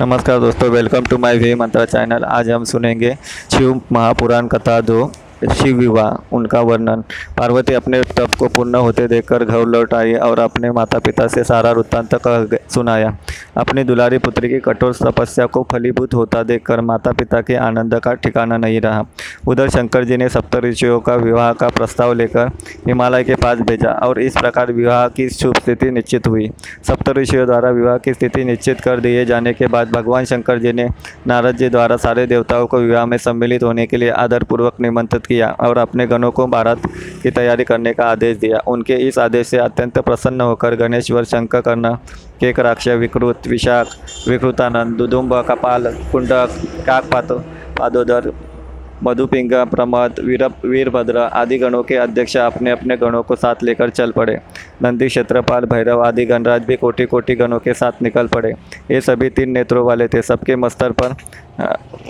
नमस्कार दोस्तों welcome to my V Mantra channel आज हम सुनेंगे शिव महापुराण कथा दो। शिव विवाह उनका वर्णन। पार्वती अपने तप को पूर्ण होते देखकर घर लौट आई और अपने माता पिता से सारा वृत्तांत कह सुनाया। अपनी दुलारी पुत्री की कठोर तपस्या को फलीभूत होता देखकर माता पिता के आनंद का ठिकाना नहीं रहा। उधर शंकर जी ने सप्तऋषियों का विवाह का प्रस्ताव लेकर हिमालय के पास भेजा और इस प्रकार विवाह की शुभ स्थिति निश्चित हुई। सप्त ऋषियों द्वारा विवाह की स्थिति निश्चित कर दिए जाने के बाद भगवान शंकर जी ने नारद जी द्वारा सारे देवताओं को विवाह में सम्मिलित होने के लिए आदरपूर्वक निमंत्रित किया और अपने गणों को भारत की तैयारी करने का आदेश दिया। उनके इस आदेश से अत्यंत प्रसन्न होकर गणेश्वर शंकर कर्ण केकराक्ष, विकृत विशाख विकृतानंद दुदुम्ब कपाल, कुंडक, काकपात, पादोदर मधुपिंग, प्रमद वीर वीरभद्र आदि गणों के अध्यक्ष अपने अपने गणों को साथ लेकर चल पड़े। नंदी, क्षेत्रपाल, भैरव आदि गणराज भी कोटि कोटि गणों के साथ निकल पड़े। ये सभी तीन नेत्रों वाले थे। सबके मस्तर पर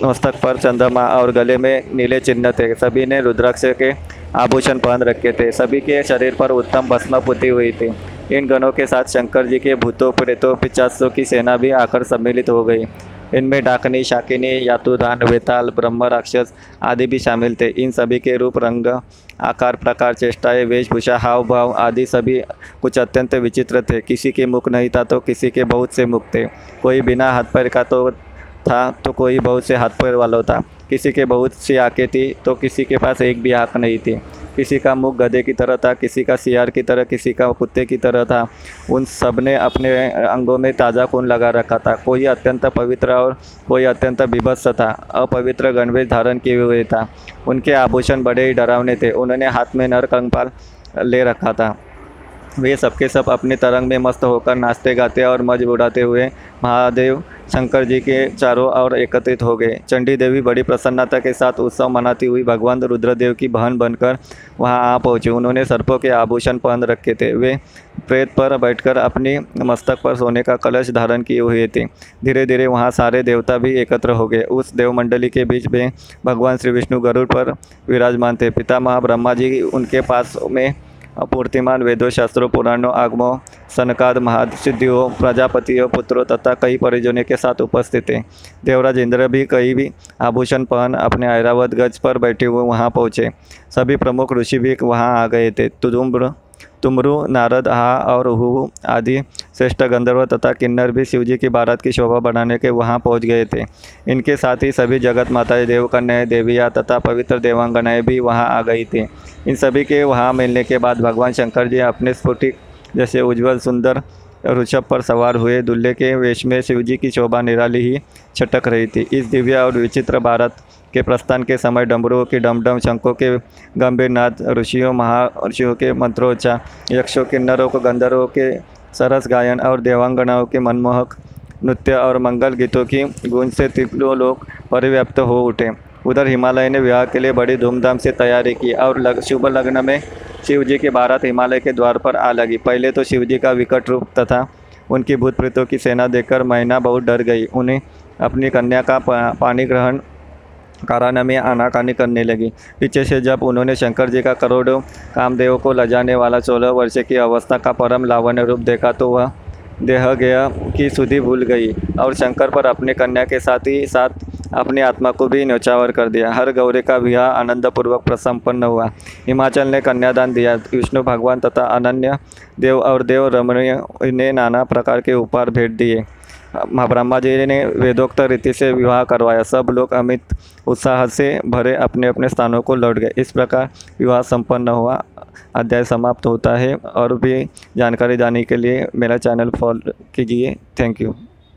मस्तक पर चंद्रमा और गले में नीले चिन्ह थे। सभी ने रुद्राक्ष के आभूषण पहन रखे थे। सभी के शरीर पर उत्तम भस्म पुती हुई थी। इन गणों के साथ शंकर जी के भूतों, प्रेतों, पिचासों की सेना भी आकर सम्मिलित हो गई। इनमें डाकनी, शाकिनी यातुधान वेताल, ब्रह्म, राक्षस आदि भी शामिल थे। इन सभी के रूप, रंग, आकार, प्रकार, चेष्टाएँ, वेशभूषा हाव भाव आदि सभी कुछ अत्यंत विचित्र थे। किसी के मुख नहीं था तो किसी के बहुत से मुख थे। कोई बिना हाथ पैर का तो था तो कोई बहुत से हाथ पैर वाला था। किसी के बहुत सी आँखें थी तो किसी के पास एक भी आँख नहीं थी। किसी का मुख गधे की तरह था, किसी का सियार की तरह, किसी का कुत्ते की तरह था। उन सबने अपने अंगों में ताज़ा खून लगा रखा था। कोई अत्यंत पवित्र और कोई अत्यंत विभत्स था, अपवित्र गणवेश धारण किए हुए था। उनके आभूषण बड़े ही डरावने थे। उन्होंने हाथ में नर कंपाल ले रखा था। वे सबके सब अपने तरंग में मस्त होकर नाचते, गाते और मज उड़ाते हुए महादेव शंकर जी के चारों ओर एकत्रित हो गए। चंडी देवी बड़ी प्रसन्नता के साथ उत्सव मनाती हुई भगवान रुद्रदेव की बहन बनकर वहाँ आ पहुँची। उन्होंने सर्पों के आभूषण पहन रखे थे। वे प्रेत पर बैठकर अपनी मस्तक पर सोने का कलश धारण किए हुए थे। धीरे धीरे वहाँ सारे देवता भी एकत्र हो गए। उस देवमंडली के बीच में भगवान श्री विष्णु गरुड़ पर विराजमान थे। पितामह ब्रह्मा जी उनके पास में अपूर्तिमान वेदों शास्त्रों पुराणों आगमों सनकाद महासिद्धियों प्रजापतियों पुत्रों तथा कई परिजनों के साथ उपस्थित थे देवराज इंद्र भी कई भी आभूषण पहन अपने ऐरावत गज पर बैठे हुए वहाँ पहुँचे सभी प्रमुख ऋषि भी वहाँ आ गए थे तुदुम्र तुमरु, नारद, हा और हु आदि श्रेष्ठ गंधर्व तथा किन्नर भी शिवजी की भारत की शोभा बढ़ाने के वहाँ पहुँच गए थे। इनके साथ ही सभी जगत माता देवकन्या देविया तथा पवित्र देवांगनाएँ भी वहाँ आ गई थी। इन सभी के वहाँ मिलने के बाद भगवान शंकर जी अपने स्फुटिक जैसे उज्जवल, सुंदर ऋषभ पर सवार हुए। दुल्हे के वेश में शिवजी की शोभा निराली ही छटक रही थी। इस दिव्य और विचित्र भारत के प्रस्थान के समय डमरुओं की डमडम शंखों के गंभीर नाद ऋषियों महर्षियों के मंत्रोच्चार यक्षों के नरों को गंधर्वों के सरस गायन और देवांगनाओं के मनमोहक नृत्य और मंगल गीतों की गूंज से तीनों लोग परिव्याप्त हो उठे। उधर हिमालय ने विवाह के लिए बड़ी धूमधाम से तैयारी की और लग, शुभ लग्न में शिव जी की बारात हिमालय के द्वार पर आ लगी। पहले तो शिव जी का विकट रूप तथा उनकी भूत प्रेतों की सेना देखकर मैना बहुत डर गई। उन्हें अपनी कन्या का पानी ग्रहण कराना में आनाकानी करने लगी। पीछे से जब उन्होंने शंकर जी का करोड़ों कामदेवों को लजाने वाला सोलह वर्ष की अवस्था का परम लावण्य रूप देखा तो वह देह गया की सुधि भूल गई और शंकर पर अपने कन्या के साथ ही साथ अपनी आत्मा को भी न्यौछावर कर दिया। हर गौरी का विवाह आनंदपूर्वक प्रसंपन्न हुआ। हिमाचल ने कन्यादान दिया। विष्णु, भगवान तथा अनन्य देव और देव रमणीय ने नाना प्रकार के उपहार भेंट दिए। ब्रह्मा जी ने वेदोक्त रीति से विवाह करवाया। सब लोग अमित उत्साह से भरे अपने अपने स्थानों को लौट गए। इस प्रकार विवाह संपन्न हुआ। अध्याय समाप्त होता है और भी जानकारी जानने के लिए मेरा चैनल फॉलो कीजिए। Thank you.